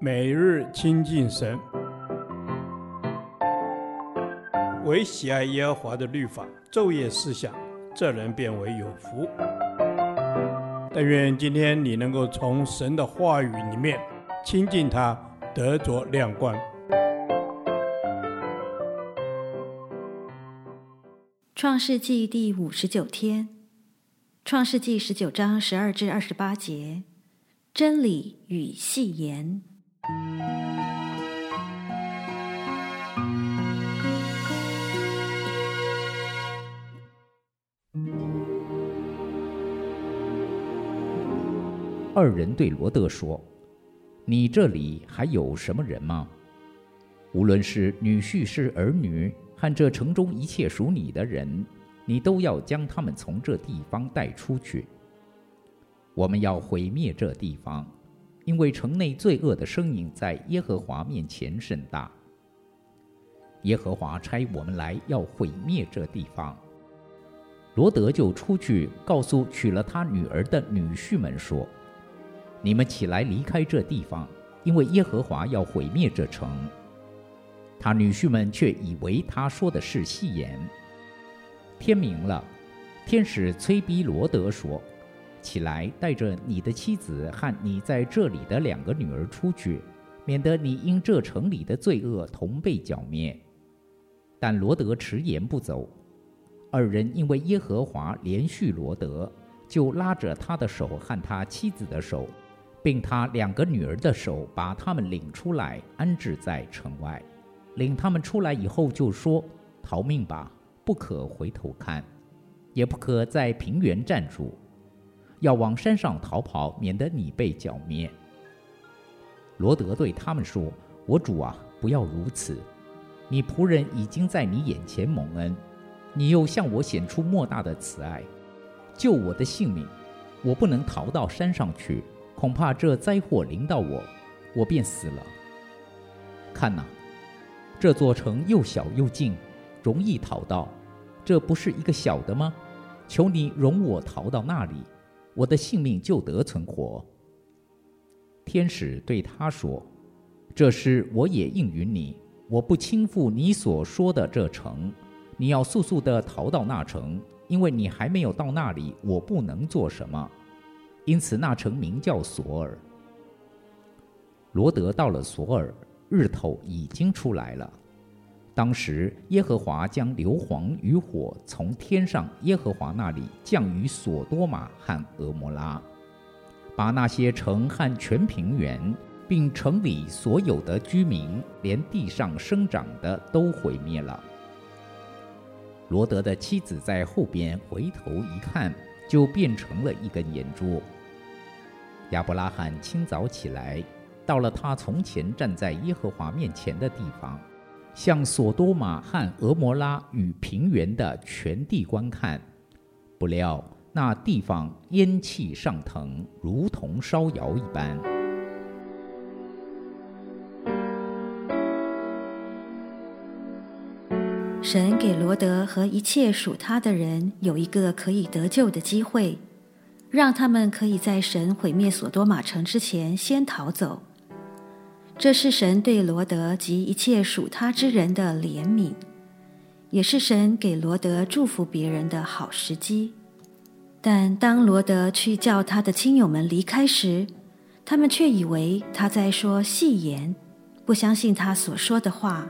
每日亲近神，唯喜爱耶和华的律法，昼夜思想，这人便为有福。但愿今天你能够从神的话语里面亲近他，得着亮光。创世纪第五十九天，创世纪十九章十二至二十八节，真理与戏言。二人对罗德说：“你这里还有什么人吗？无论是女婿是儿女。”看这城中一切属你的人，你都要将他们从这地方带出去。我们要毁灭这地方，因为城内罪恶的声音在耶和华面前甚大。耶和华差我们来要毁灭这地方。罗德就出去告诉娶了他女儿的女婿们说：“你们起来离开这地方，因为耶和华要毁灭这城。”他女婿们却以为他说的是戏言。天明了，天使催逼罗德说：“起来，带着你的妻子和你在这里的两个女儿出去，免得你因这城里的罪恶同被剿灭。”但罗德迟延不走。二人因为耶和华怜恤罗德，就拉着他的手和他妻子的手，并他两个女儿的手，把他们领出来，安置在城外。领他们出来以后，就说：“逃命吧，不可回头看，也不可在平原站住，要往山上逃跑，免得你被剿灭。”罗德对他们说：“我主啊，不要如此！你仆人已经在你眼前蒙恩，你又向我显出莫大的慈爱，救我的性命。我不能逃到山上去，恐怕这灾祸临到我，我便死了。看哪！”这座城又小又近，容易逃到，这不是一个小的吗？求你容我逃到那里，我的性命就得存活。天使对他说：“这事我也应允你，我不轻负你所说的这城，你要速速的逃到那城，因为你还没有到那里，我不能做什么。因此那城名叫索尔。罗德到了索尔。”日头已经出来了。当时耶和华将硫磺与火从天上耶和华那里降于所多玛和蛾摩拉，把那些城和全平原，并城里所有的居民，连地上生长的都毁灭了。罗德的妻子在后边回头一看，就变成了一根烟柱。亚伯拉罕清早起来。到了他从前站在耶和华面前的地方，向所多玛和蛾摩拉与平原的全地观看，不料那地方烟气上腾，如同烧窑一般。神给罗德和一切属他的人有一个可以得救的机会，让他们可以在神毁灭所多玛城之前先逃走。这是神对罗德及一切属他之人的怜悯，也是神给罗德祝福别人的好时机。但当罗德去叫他的亲友们离开时，他们却以为他在说戏言，不相信他所说的话，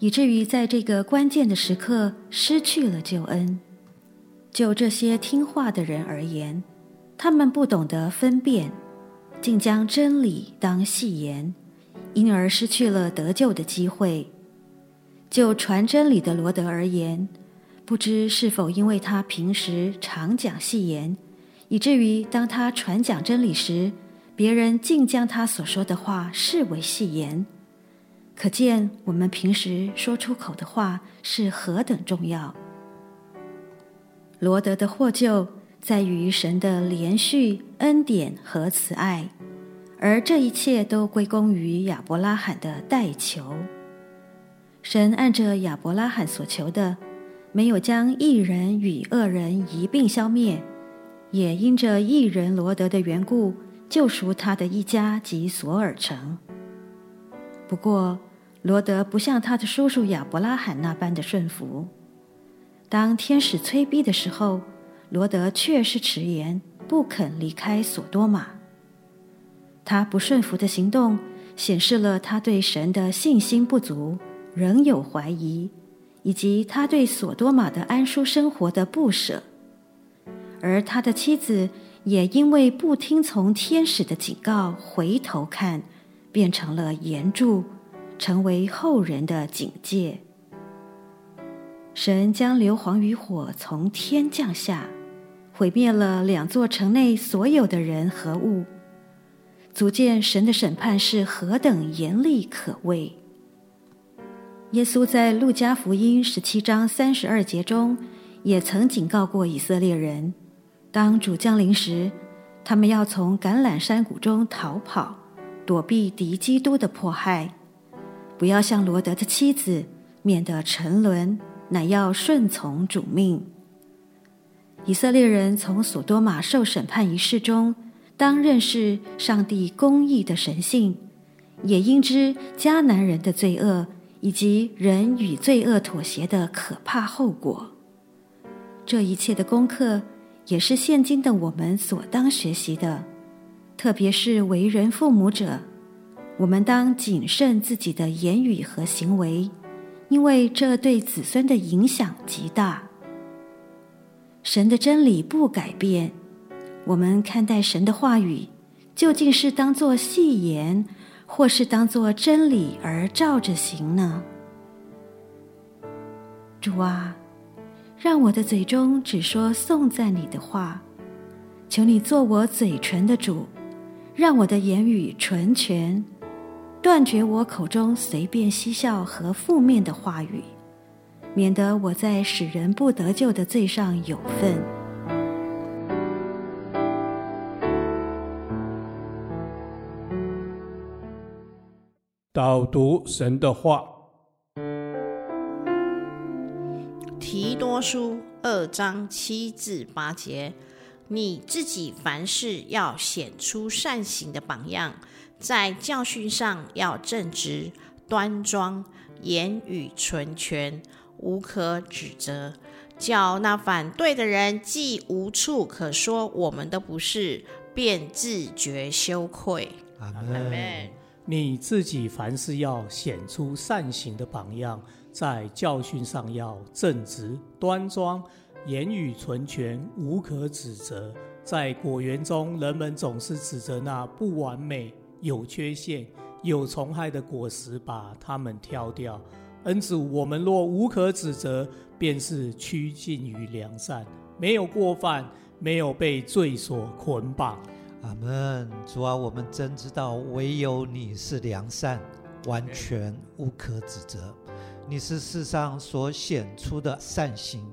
以至于在这个关键的时刻失去了救恩。就这些听话的人而言，他们不懂得分辨，竟将真理当戏言。因而失去了得救的机会。就传真理的罗德而言，不知是否因为他平时常讲戏言，以至于当他传讲真理时，别人竟将他所说的话视为戏言。可见我们平时说出口的话是何等重要。罗德的获救在于神的连续、恩典和慈爱。而这一切都归功于亚伯拉罕的代求。神按着亚伯拉罕所求的，没有将义人与恶人一并消灭，也因着义人罗德的缘故，救赎他的一家及索尔城。不过，罗德不像他的叔叔亚伯拉罕那般的顺服。当天使催逼的时候，罗德却是迟延，不肯离开索多玛。他不顺服的行动，显示了他对神的信心不足，仍有怀疑，以及他对索多玛的安舒生活的不舍。而他的妻子也因为不听从天使的警告，回头看，变成了岩柱。成为后人的警戒。神将硫磺与火从天降下，毁灭了两座城内所有的人和物，足见神的审判是何等严厉可畏。耶稣在路加福音十七章三十二节中，也曾警告过以色列人：当主降临时，他们要从橄榄山谷中逃跑，躲避敌基督的迫害。不要像罗德的妻子，免得沉沦，乃要顺从主命。以色列人从索多玛受审判一事中，当认识上帝公义的神性，也应知迦南人的罪恶以及人与罪恶妥协的可怕后果。这一切的功课，也是现今的我们所当学习的，特别是为人父母者。我们当谨慎自己的言语和行为，因为这对子孙的影响极大。神的真理不改变，我们看待神的话语，究竟是当作戏言，或是当作真理而照着行呢？主啊，让我的嘴中只说颂赞你的话，求你做我嘴唇的主，让我的言语纯全。断绝我口中随便嬉笑和负面的话语，免得我在使人不得救的罪上有份。导读神的话，提多书二章七至八节，你自己凡事要显出善行的榜样。在教训上要正直、端庄，言语纯全，无可指责，叫那反对的人既无处可说我们的不是，便自觉羞愧。阿门。你自己凡事要显出善行的榜样，在教训上要正直、端庄，言语纯全，无可指责。在果园中，人们总是指责那不完美。有缺陷、有虫害的果实，把它们挑掉。恩主，我们若无可指责，便是趋近于良善，没有过犯，没有被罪所捆绑。阿门。主啊，我们真知道，唯有你是良善，完全无可指责。你是世上所显出的善行，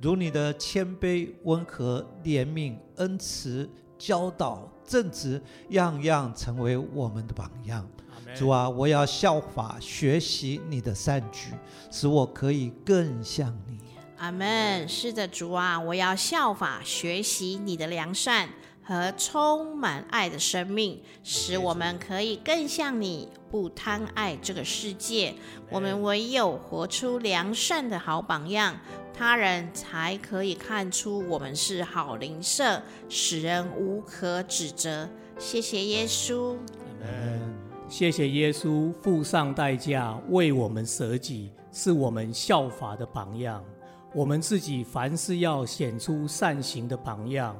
如你的谦卑、温和、怜悯、恩慈。教导正直，样样成为我们的榜样。主啊，我要效法学习你的善举，使我可以更像你。阿门。是的，主啊，我要效法学习你的良善和充满爱的生命，使我们可以更像你，不贪爱这个世界。我们唯有活出良善的好榜样。他人才可以看出我们是好邻舍，使人无可指责。谢谢耶稣，嗯，谢谢耶稣付上代价为我们舍己，是我们效法的榜样。我们自己凡事要显出善行的榜样。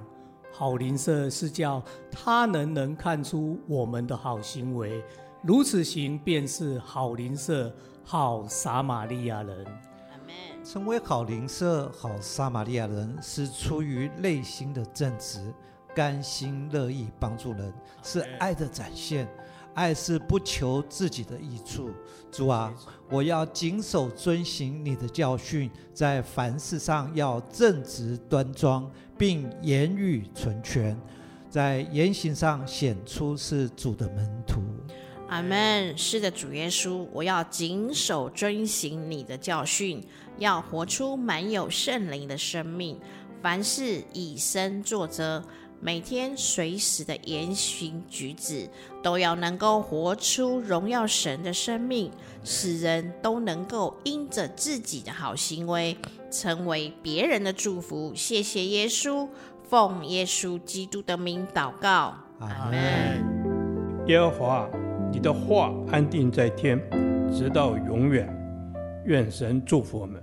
好邻舍是叫他人能看出我们的好行为，如此行便是好邻舍，好撒玛利亚人。成为好邻舍、好撒玛利亚人，是出于内心的正直，甘心乐意帮助人，是爱的展现。爱是不求自己的益处。主啊，我要谨守遵行你的教训，在凡事上要正直端庄，并言语纯全，在言行上显出是主的门徒。阿门。是的，主耶稣，我要谨守遵行你的教训，要活出满有圣灵的生命。凡事以身作则，每天随时的言行举止，都要能够活出荣耀神的生命，使人都能够因着自己的好行为，成为别人的祝福。谢谢耶稣，奉耶稣基督的名祷告，阿门。耶和华，你的话安定在天，直到永远。愿神祝福我们。